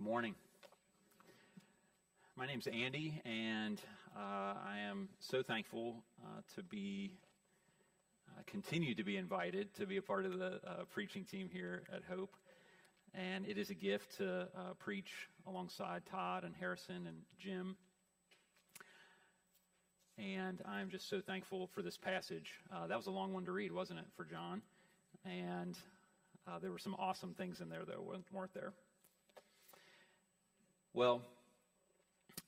Good morning. My name's Andy, and uh, I am so thankful uh, to be uh, continue to be invited to be a part of the uh, preaching team here at Hope. And it is a gift to uh, preach alongside Todd and Harrison and Jim. And I'm just so thankful for this passage. Uh, that was a long one to read, wasn't it, for John? And there were some awesome things in there, though, weren't there? Well,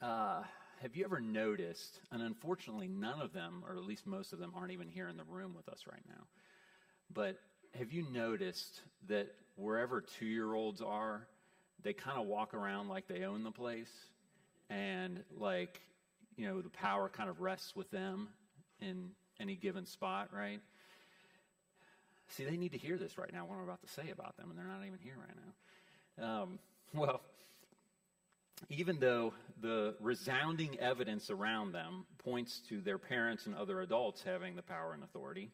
uh, have you ever noticed, and unfortunately, none of them, or at least most of them, aren't even here in the room with us right now, but have you noticed that wherever two year olds are, they kind of walk around like they own the place, and like, you know, the power kind of rests with them in any given spot, right? See, they need to hear this right now, what I'm about to say about them, and they're not even here right now. Um, well, even though the resounding evidence around them points to their parents and other adults having the power and authority,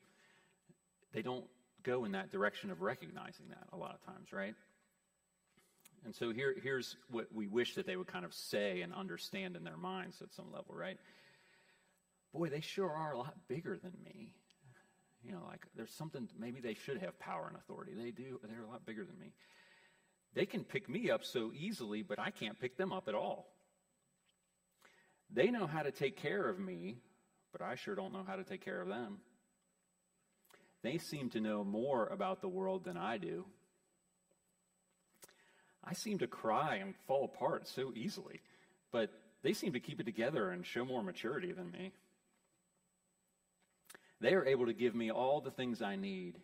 they don't go in that direction of recognizing that a lot of times, right? And so here, here's what we wish that they would kind of say and understand in their minds at some level, right? Boy, they sure are a lot bigger than me. You know, like there's something, maybe they should have power and authority. They do, they're a lot bigger than me. They can pick me up so easily, but I can't pick them up at all. They know how to take care of me, but I sure don't know how to take care of them. They seem to know more about the world than I do. I seem to cry and fall apart so easily, but they seem to keep it together and show more maturity than me. They are able to give me all the things I need,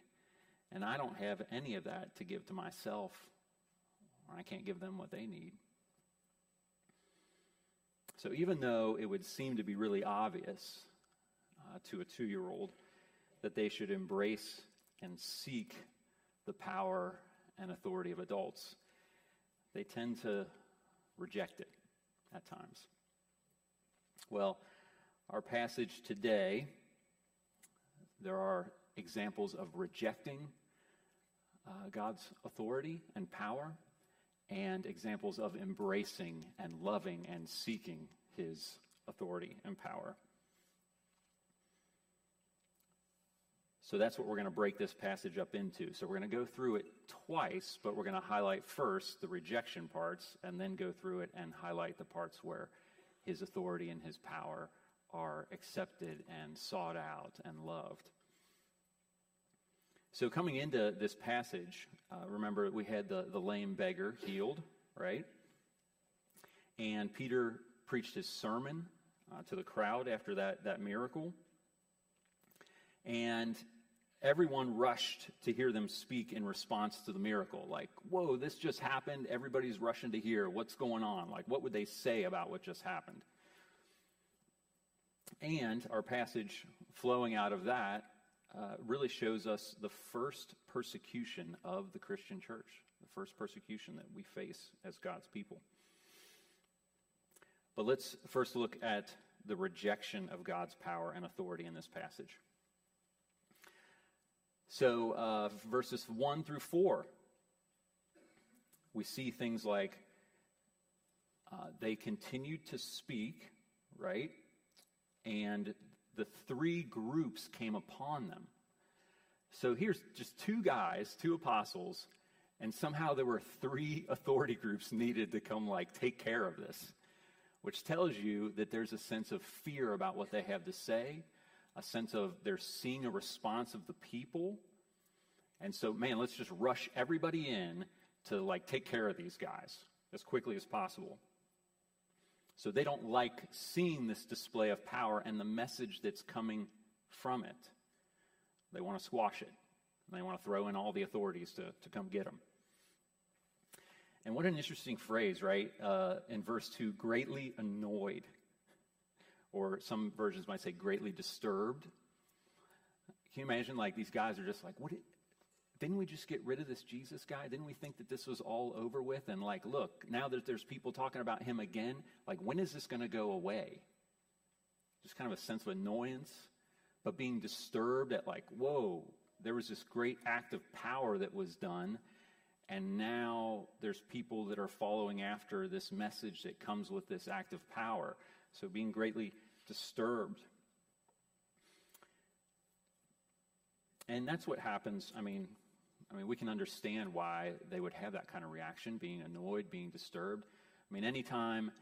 and I don't have any of that to give to myself. I can't give them what they need. So even though it would seem to be really obvious uh, to a two year old that they should embrace and seek the power and authority of adults, they tend to reject it at times. Well, our passage today, there are examples of rejecting uh, God's authority and power and examples of embracing and loving and seeking his authority and power. So that's what we're going to break this passage up into. So we're going to go through it twice, but we're going to highlight first the rejection parts and then go through it and highlight the parts where his authority and his power are accepted and sought out and loved. So, coming into this passage, uh, remember we had the, the lame beggar healed, right? And Peter preached his sermon uh, to the crowd after that, that miracle. And everyone rushed to hear them speak in response to the miracle. Like, whoa, this just happened. Everybody's rushing to hear what's going on. Like, what would they say about what just happened? And our passage flowing out of that uh, really shows us the first persecution of the Christian church, the first persecution that we face as God's people. But let's first look at the rejection of God's power and authority in this passage. So, uh, verses 1 through 4, we see things like uh, they continued to speak, right? And the three groups came upon them. So here's just two guys, two apostles, and somehow there were three authority groups needed to come like take care of this, which tells you that there's a sense of fear about what they have to say, a sense of they're seeing a response of the people. And so, man, let's just rush everybody in to like take care of these guys as quickly as possible. So they don't like seeing this display of power and the message that's coming from it. They want to squash it. They want to throw in all the authorities to, to come get them. And what an interesting phrase, right? Uh, in verse 2, greatly annoyed. Or some versions might say greatly disturbed. Can you imagine, like, these guys are just like, what? Didn't we just get rid of this Jesus guy? Didn't we think that this was all over with? And like, look, now that there's people talking about him again, like, when is this going to go away? Just kind of a sense of annoyance, but being disturbed at like, whoa, there was this great act of power that was done, And now there's people that are following after this message that comes with this act of power. So being greatly disturbed. And that's what happens. I mean, I mean, we can understand why they would have that kind of reaction, being annoyed, being disturbed. I mean, anytime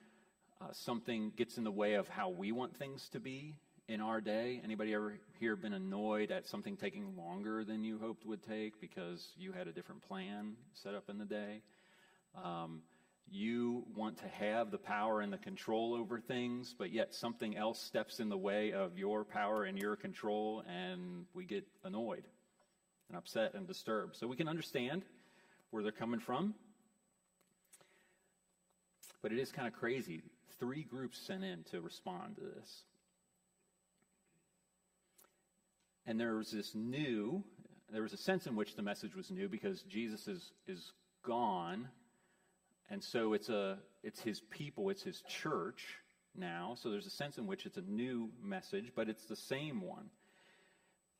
uh, something gets in the way of how we want things to be in our day, anybody ever here been annoyed at something taking longer than you hoped would take because you had a different plan set up in the day? Um, you want to have the power and the control over things, but yet something else steps in the way of your power and your control, and we get annoyed and upset and disturbed. So we can understand where they're coming from. But it is kind of crazy. Three groups sent in to respond to this. And there was this new, there was a sense in which the message was new because Jesus is, is gone. And so it's, a, it's his people, it's his church now. So there's a sense in which it's a new message, but it's the same one.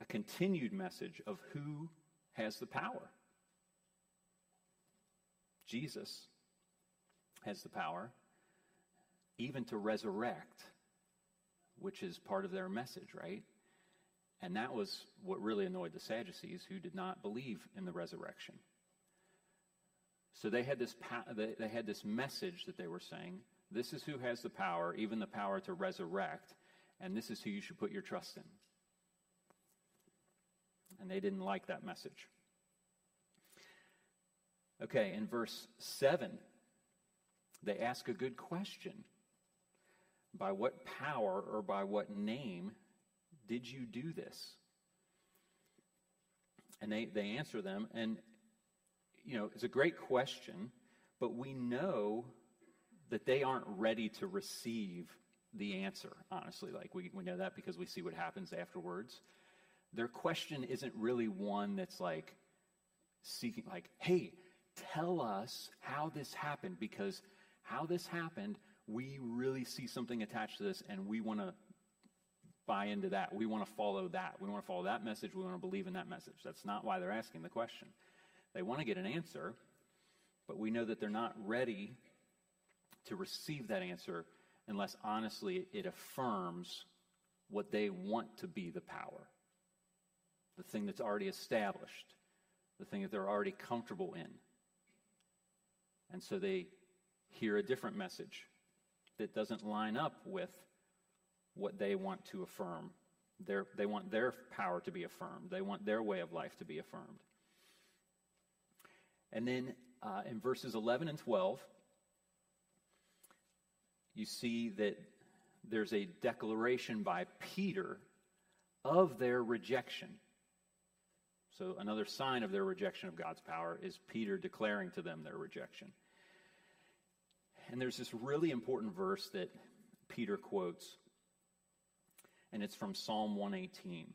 A continued message of who has the power. Jesus has the power even to resurrect, which is part of their message, right? And that was what really annoyed the Sadducees, who did not believe in the resurrection. So they had this they had this message that they were saying, this is who has the power, even the power to resurrect, and this is who you should put your trust in. And they didn't like that message. Okay, in verse 7, they ask a good question. By what power or by what name did you do this? And they, they answer them, and, you know, it's a great question, but we know that they aren't ready to receive the answer, honestly. Like, we, we know that because we see what happens afterwards. Their question isn't really one that's like seeking, like, hey, tell us how this happened, because how this happened, we really see something attached to this, and we want to buy into that. We want to follow that. We want to follow that message. We want to believe in that message. That's not why they're asking the question. They want to get an answer, but we know that they're not ready to receive that answer unless honestly it affirms what they want to be the power, the thing that's already established, the thing that they're already comfortable in. And so they hear a different message that doesn't line up with what they want to affirm. Their, they want their power to be affirmed, they want their way of life to be affirmed. And then uh, in verses 11 and 12, you see that there's a declaration by Peter of their rejection. So, another sign of their rejection of God's power is Peter declaring to them their rejection. And there's this really important verse that Peter quotes, and it's from Psalm 118.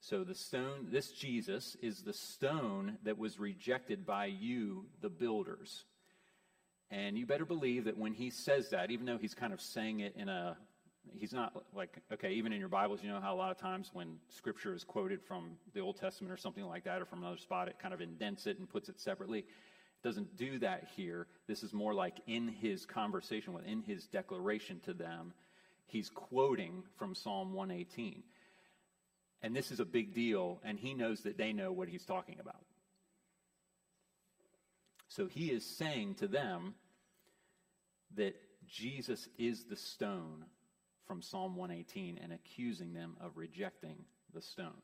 So the stone, this Jesus is the stone that was rejected by you, the builders. And you better believe that when he says that, even though he's kind of saying it in a, he's not like, okay, even in your Bibles, you know how a lot of times when scripture is quoted from the Old Testament or something like that, or from another spot, it kind of indents it and puts it separately It doesn't do that here. This is more like in his conversation with, in his declaration to them, he's quoting from Psalm 118. And this is a big deal, and he knows that they know what he's talking about. So he is saying to them that Jesus is the stone from Psalm 118 and accusing them of rejecting the stone.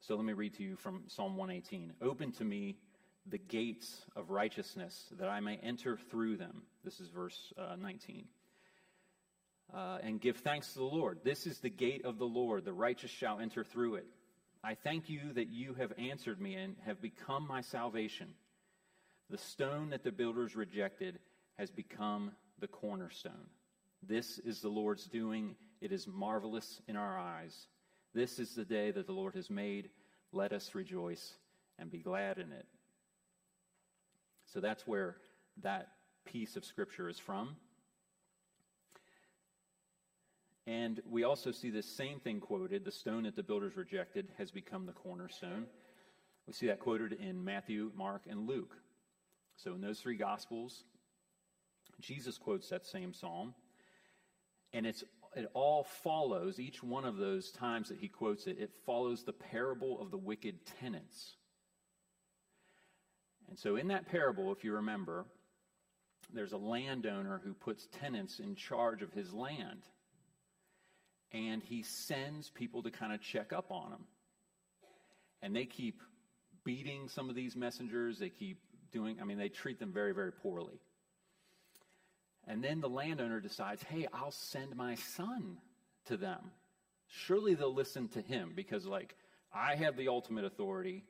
So let me read to you from Psalm 118. Open to me the gates of righteousness, that I may enter through them. This is verse uh, 19. Uh, and give thanks to the Lord. This is the gate of the Lord. The righteous shall enter through it. I thank you that you have answered me and have become my salvation. The stone that the builders rejected has become the cornerstone. This is the Lord's doing. It is marvelous in our eyes. This is the day that the Lord has made. Let us rejoice and be glad in it. So that's where that piece of Scripture is from. And we also see this same thing quoted the stone that the builders rejected has become the cornerstone. We see that quoted in Matthew, Mark, and Luke. So in those three Gospels, Jesus quotes that same psalm, and it's it all follows each one of those times that he quotes it. It follows the parable of the wicked tenants. And so, in that parable, if you remember, there's a landowner who puts tenants in charge of his land. And he sends people to kind of check up on him. And they keep beating some of these messengers. They keep doing, I mean, they treat them very, very poorly. And then the landowner decides, hey, I'll send my son to them. Surely they'll listen to him because, like, I have the ultimate authority.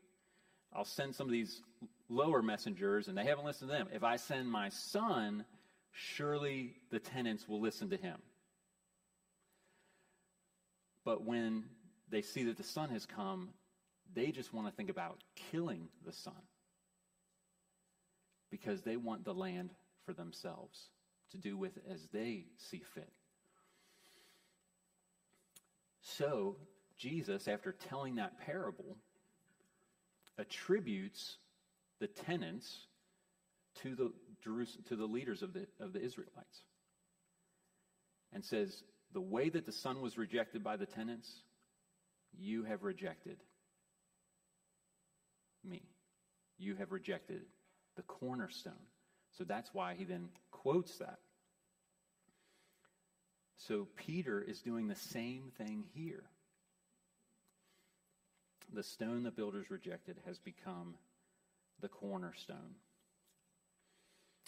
I'll send some of these lower messengers and they haven't listened to them. If I send my son, surely the tenants will listen to him. But when they see that the son has come, they just want to think about killing the son because they want the land for themselves to do with as they see fit. So, Jesus, after telling that parable, attributes the tenants to the, to the leaders of the, of the Israelites and says, The way that the son was rejected by the tenants, you have rejected me. You have rejected the cornerstone. So that's why he then quotes that. So Peter is doing the same thing here. The stone the builders rejected has become the cornerstone.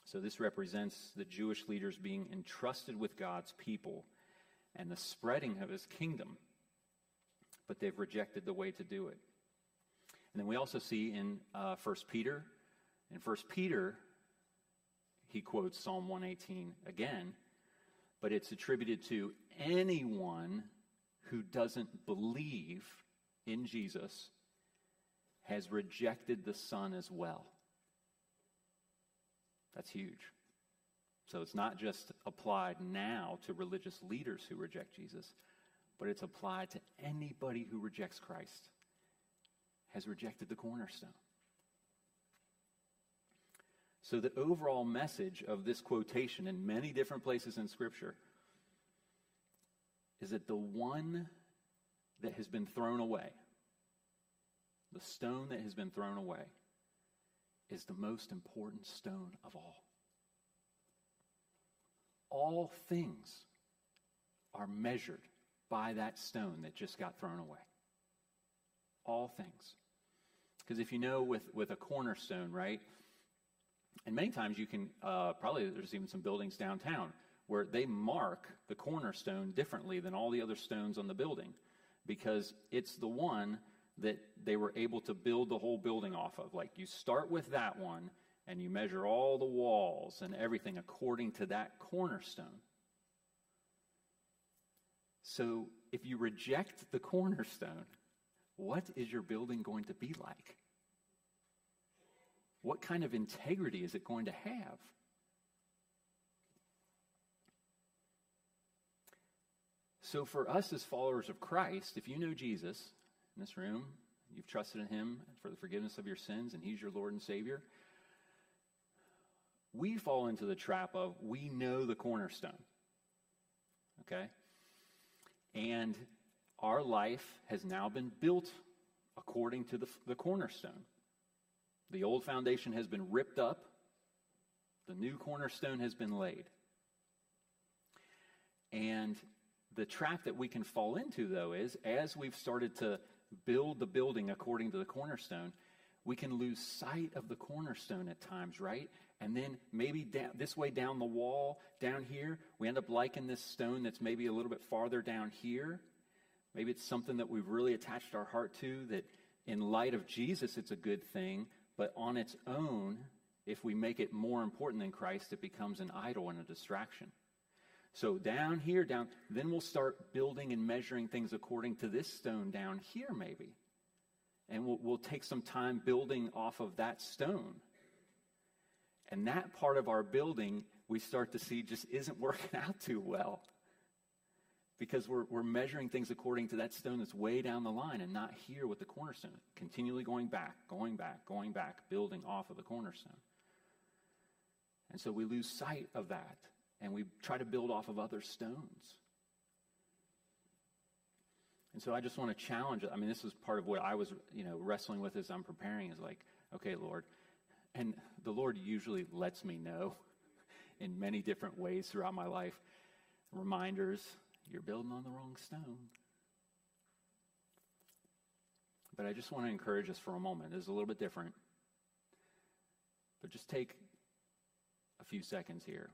So this represents the Jewish leaders being entrusted with God's people and the spreading of his kingdom, but they've rejected the way to do it. And then we also see in uh, 1 Peter, in 1 Peter, he quotes Psalm 118 again but it's attributed to anyone who doesn't believe in Jesus has rejected the Son as well. That's huge. So it's not just applied now to religious leaders who reject Jesus, but it's applied to anybody who rejects Christ, has rejected the cornerstone. So, the overall message of this quotation in many different places in Scripture is that the one that has been thrown away, the stone that has been thrown away, is the most important stone of all. All things are measured by that stone that just got thrown away. All things. Because if you know with, with a cornerstone, right? And many times you can, uh, probably there's even some buildings downtown where they mark the cornerstone differently than all the other stones on the building because it's the one that they were able to build the whole building off of. Like you start with that one and you measure all the walls and everything according to that cornerstone. So if you reject the cornerstone, what is your building going to be like? What kind of integrity is it going to have? So, for us as followers of Christ, if you know Jesus in this room, you've trusted in him for the forgiveness of your sins, and he's your Lord and Savior, we fall into the trap of we know the cornerstone. Okay? And our life has now been built according to the, the cornerstone. The old foundation has been ripped up, the new cornerstone has been laid. And the trap that we can fall into, though, is as we've started to build the building according to the cornerstone, we can lose sight of the cornerstone at times, right? And then maybe down, this way down the wall, down here, we end up liking this stone that's maybe a little bit farther down here. Maybe it's something that we've really attached our heart to that in light of Jesus, it's a good thing, but on its own, if we make it more important than Christ, it becomes an idol and a distraction. So down here, down, then we'll start building and measuring things according to this stone down here, maybe. And we'll, we'll take some time building off of that stone. And that part of our building, we start to see just isn't working out too well. Because we're, we're measuring things according to that stone that's way down the line and not here with the cornerstone. Continually going back, going back, going back, building off of the cornerstone. And so we lose sight of that and we try to build off of other stones. And so I just want to challenge. I mean, this is part of what I was, you know, wrestling with as I'm preparing is like, okay, Lord. And the Lord usually lets me know in many different ways throughout my life. Reminders, you're building on the wrong stone. But I just want to encourage us for a moment. It's a little bit different. But just take a few seconds here.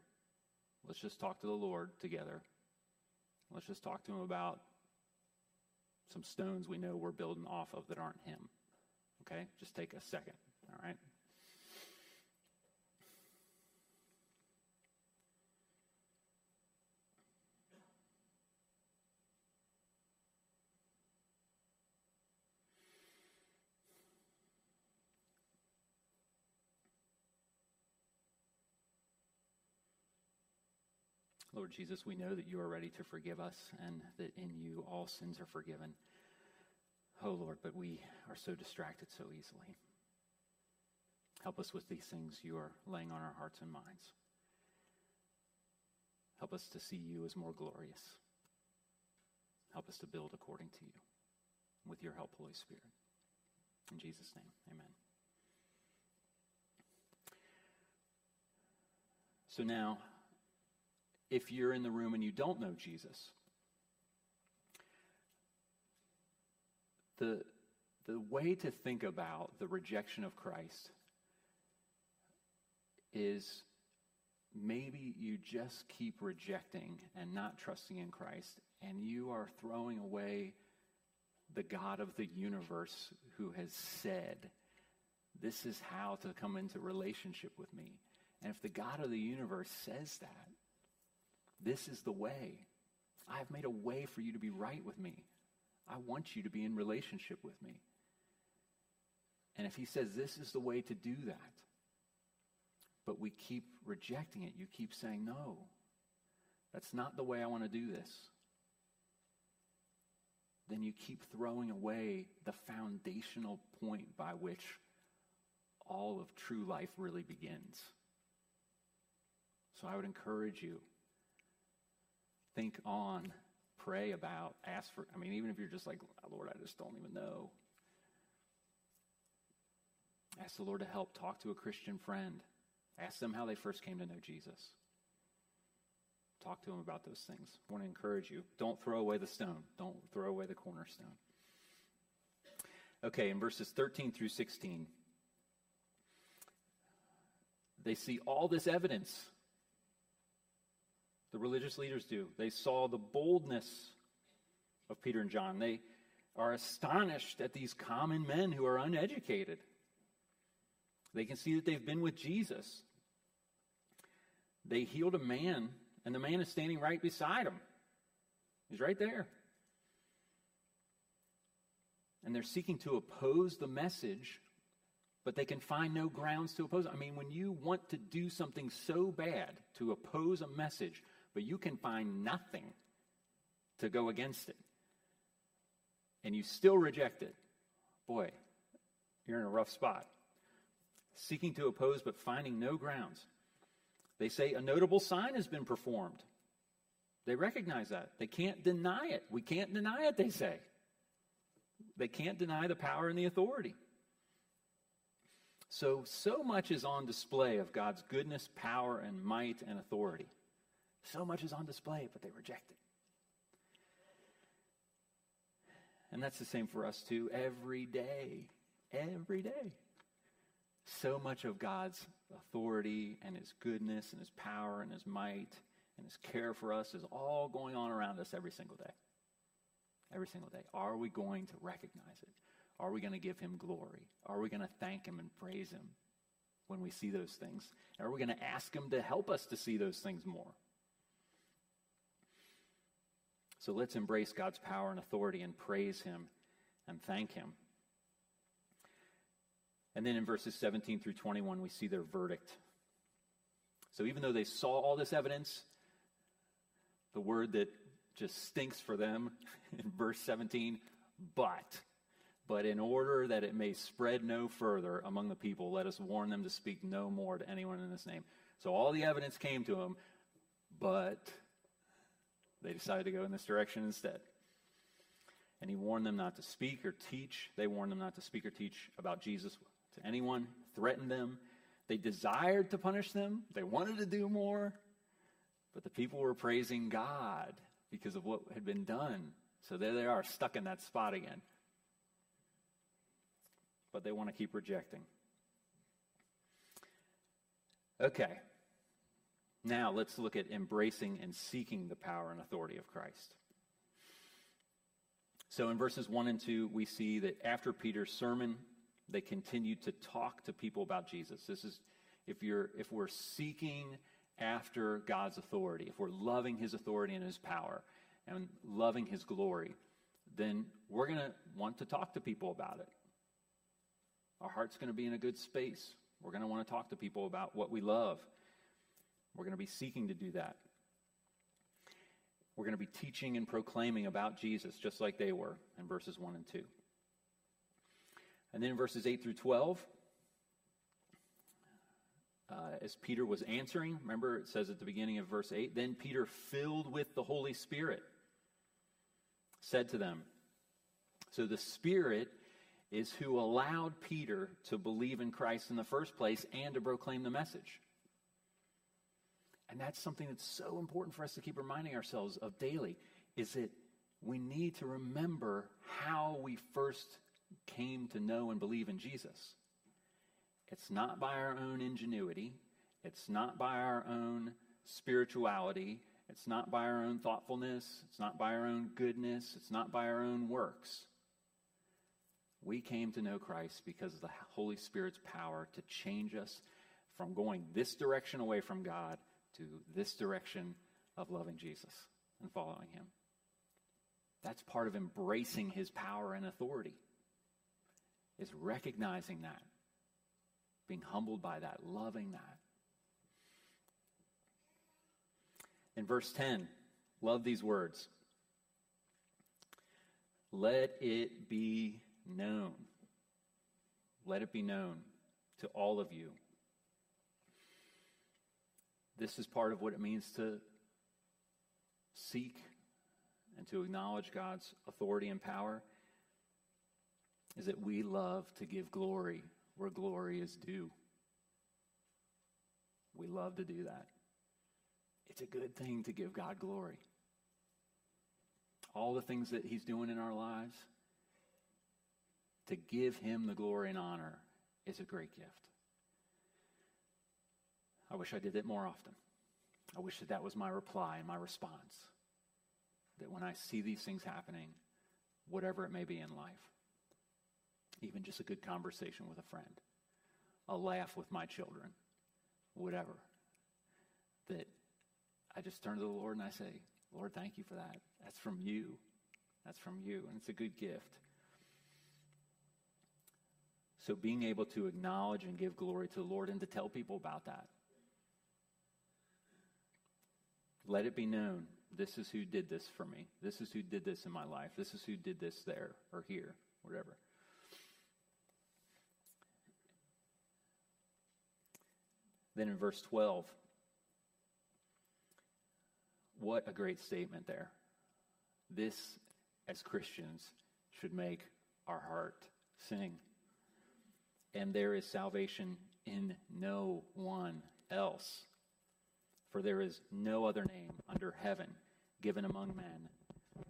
Let's just talk to the Lord together. Let's just talk to Him about some stones we know we're building off of that aren't Him. Okay? Just take a second. All right? Lord Jesus, we know that you are ready to forgive us and that in you all sins are forgiven. Oh, Lord, but we are so distracted so easily. Help us with these things you are laying on our hearts and minds. Help us to see you as more glorious. Help us to build according to you. With your help, Holy Spirit. In Jesus' name, amen. So now, if you're in the room and you don't know Jesus. The, the way to think about the rejection of Christ is maybe you just keep rejecting and not trusting in Christ, and you are throwing away the God of the universe who has said, This is how to come into relationship with me. And if the God of the universe says that, this is the way. I have made a way for you to be right with me. I want you to be in relationship with me. And if he says this is the way to do that, but we keep rejecting it, you keep saying, no, that's not the way I want to do this, then you keep throwing away the foundational point by which all of true life really begins. So I would encourage you think on, pray about, ask for. I mean, even if you're just like, Lord, I just don't even know. Ask the Lord to help. Talk to a Christian friend. Ask them how they first came to know Jesus. Talk to them about those things. I want to encourage you. Don't throw away the stone. Don't throw away the cornerstone. Okay, in verses 13 through 16, they see all this evidence the religious leaders do. They saw the boldness of Peter and John. They are astonished at these common men who are uneducated. They can see that they've been with Jesus. They healed a man, and the man is standing right beside him. He's right there. And they're seeking to oppose the message, but they can find no grounds to oppose it. I mean, when you want to do something so bad to oppose a message, but you can find nothing to go against it. And you still reject it. Boy, you're in a rough spot. Seeking to oppose, but finding no grounds. They say a notable sign has been performed. They recognize that. They can't deny it. We can't deny it, they say. They can't deny the power and the authority. So, so much is on display of God's goodness, power, and might and authority. So much is on display, but they reject it. And that's the same for us too, every day. Every day. So much of God's authority and his goodness and his power and his might and his care for us is all going on around us every single day. Every single day. Are we going to recognize it? Are we going to give him glory? Are we going to thank him and praise him when we see those things? Are we going to ask him to help us to see those things more? So let's embrace God's power and authority and praise Him and thank Him. And then in verses 17 through 21, we see their verdict. So even though they saw all this evidence, the word that just stinks for them in verse 17. But, but in order that it may spread no further among the people, let us warn them to speak no more to anyone in this name. So all the evidence came to them, but they decided to go in this direction instead. And he warned them not to speak or teach. They warned them not to speak or teach about Jesus to anyone, threatened them. They desired to punish them, they wanted to do more, but the people were praising God because of what had been done. So there they are, stuck in that spot again. But they want to keep rejecting. Okay. Now let's look at embracing and seeking the power and authority of Christ. So in verses 1 and 2, we see that after Peter's sermon, they continued to talk to people about Jesus. This is if you're if we're seeking after God's authority, if we're loving his authority and his power and loving his glory, then we're going to want to talk to people about it. Our heart's going to be in a good space. We're going to want to talk to people about what we love. We're going to be seeking to do that. We're going to be teaching and proclaiming about Jesus just like they were in verses 1 and 2. And then in verses 8 through 12, uh, as Peter was answering, remember it says at the beginning of verse 8, then Peter, filled with the Holy Spirit, said to them, So the Spirit is who allowed Peter to believe in Christ in the first place and to proclaim the message. And that's something that's so important for us to keep reminding ourselves of daily is that we need to remember how we first came to know and believe in Jesus. It's not by our own ingenuity, it's not by our own spirituality, it's not by our own thoughtfulness, it's not by our own goodness, it's not by our own works. We came to know Christ because of the Holy Spirit's power to change us from going this direction away from God to this direction of loving Jesus and following him. That's part of embracing his power and authority. Is recognizing that, being humbled by that, loving that. In verse 10, love these words. Let it be known. Let it be known to all of you. This is part of what it means to seek and to acknowledge God's authority and power is that we love to give glory where glory is due. We love to do that. It's a good thing to give God glory. All the things that He's doing in our lives, to give Him the glory and honor is a great gift. I wish I did it more often. I wish that that was my reply and my response. That when I see these things happening, whatever it may be in life, even just a good conversation with a friend, a laugh with my children, whatever, that I just turn to the Lord and I say, Lord, thank you for that. That's from you. That's from you. And it's a good gift. So being able to acknowledge and give glory to the Lord and to tell people about that. Let it be known this is who did this for me. This is who did this in my life. This is who did this there or here, whatever. Then in verse 12, what a great statement there. This, as Christians, should make our heart sing. And there is salvation in no one else. For there is no other name under heaven given among men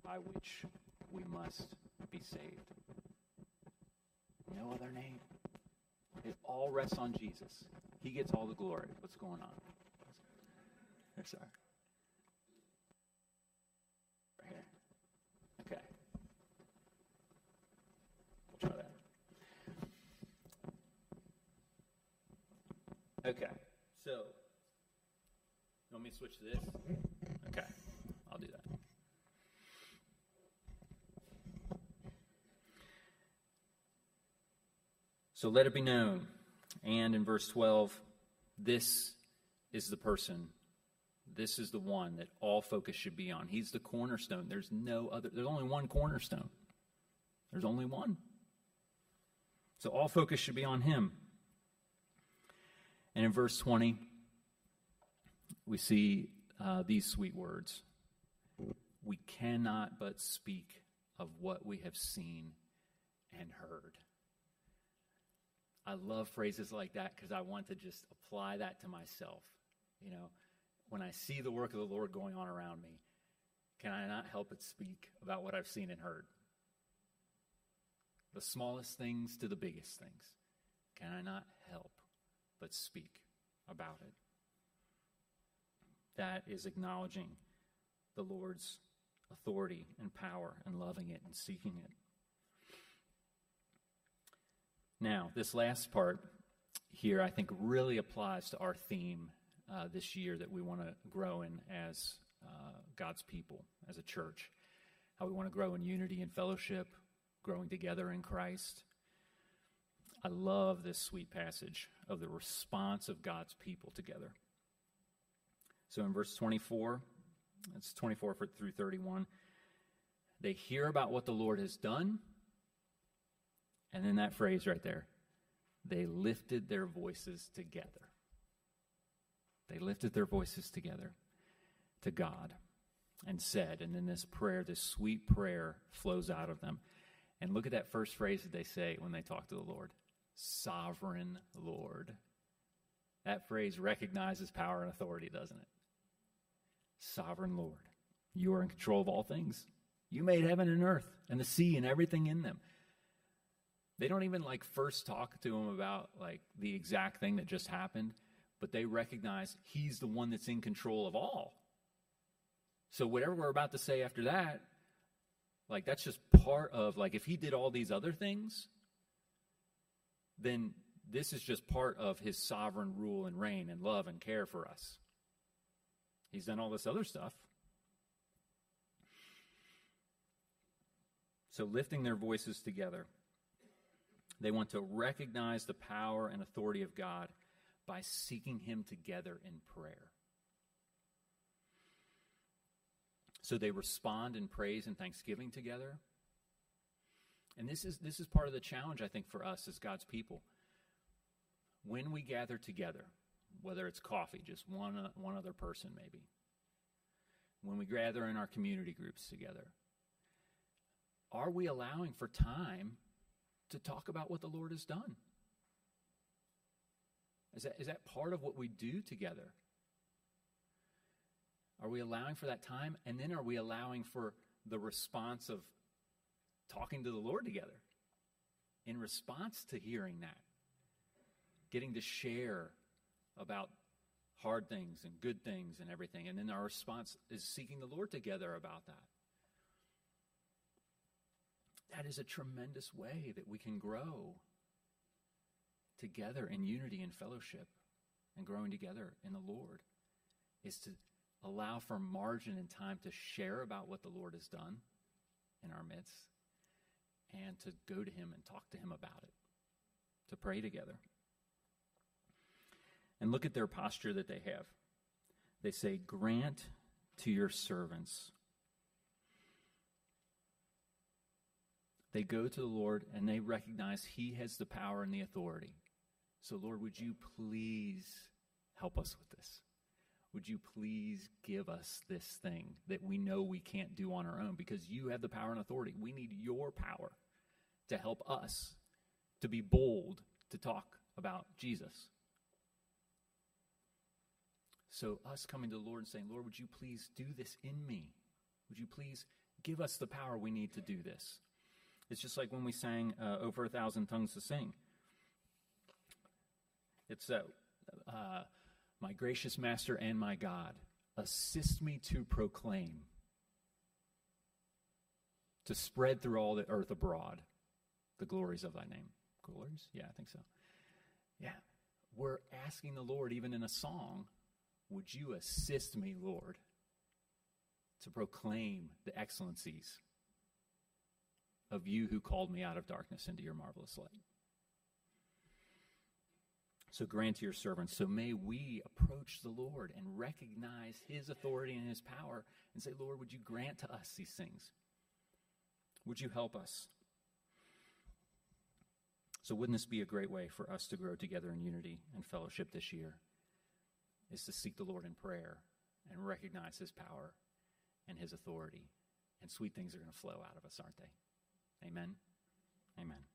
by which we must be saved. No other name. It all rests on Jesus. He gets all the glory. What's going on? Yes, sir. Right here. Okay. We'll try that. Okay. Me switch this? Okay. I'll do that. So let it be known. And in verse 12, this is the person this is the one that all focus should be on. He's the cornerstone. There's no other, there's only one cornerstone. There's only one. So all focus should be on him. And in verse 20, we see uh, these sweet words We cannot but speak of what we have seen and heard. I love phrases like that because I want to just apply that to myself. You know, when I see the work of the Lord going on around me, can I not help but speak about what I've seen and heard? The smallest things to the biggest things. Can I not help but speak about it? That is acknowledging the Lord's authority and power and loving it and seeking it. Now, this last part here, I think, really applies to our theme uh, this year that we want to grow in as uh, God's people, as a church. How we want to grow in unity and fellowship, growing together in Christ. I love this sweet passage of the response of God's people together. So in verse 24, it's 24 through 31, they hear about what the Lord has done and then that phrase right there they lifted their voices together. They lifted their voices together to God and said, and then this prayer, this sweet prayer flows out of them. And look at that first phrase that they say when they talk to the Lord Sovereign Lord. That phrase recognizes power and authority, doesn't it? Sovereign Lord. You are in control of all things. You made heaven and earth and the sea and everything in them. They don't even like first talk to him about like the exact thing that just happened, but they recognize he's the one that's in control of all. So whatever we're about to say after that, like that's just part of like if he did all these other things, then this is just part of his sovereign rule and reign and love and care for us. He's done all this other stuff. So lifting their voices together. They want to recognize the power and authority of God by seeking Him together in prayer. So they respond in praise and thanksgiving together. And this is, this is part of the challenge, I think, for us as God's people. When we gather together, whether it's coffee, just one, uh, one other person maybe, when we gather in our community groups together, are we allowing for time to talk about what the Lord has done? Is that, is that part of what we do together? Are we allowing for that time? And then are we allowing for the response of talking to the Lord together in response to hearing that? Getting to share about hard things and good things and everything. And then our response is seeking the Lord together about that that is a tremendous way that we can grow together in unity and fellowship and growing together in the Lord is to allow for margin and time to share about what the Lord has done in our midst and to go to Him and talk to Him about it, to pray together. And look at their posture that they have. They say, Grant to your servants They go to the Lord and they recognize He has the power and the authority. So, Lord, would you please help us with this? Would you please give us this thing that we know we can't do on our own because you have the power and authority? We need your power to help us to be bold to talk about Jesus. So, us coming to the Lord and saying, Lord, would you please do this in me? Would you please give us the power we need to do this? It's just like when we sang uh, O for a Thousand Tongues to Sing. It's uh, uh, My gracious Master and my God, assist me to proclaim, to spread through all the earth abroad the glories of thy name. Glories? Yeah, I think so. Yeah. We're asking the Lord, even in a song, would you assist me, Lord, to proclaim the excellencies of you who called me out of darkness into your marvelous light. So grant to your servants. So may we approach the Lord and recognize his authority and his power and say, Lord, would you grant to us these things? Would you help us? So, wouldn't this be a great way for us to grow together in unity and fellowship this year? Is to seek the Lord in prayer and recognize his power and his authority. And sweet things are going to flow out of us, aren't they? Amen. Amen.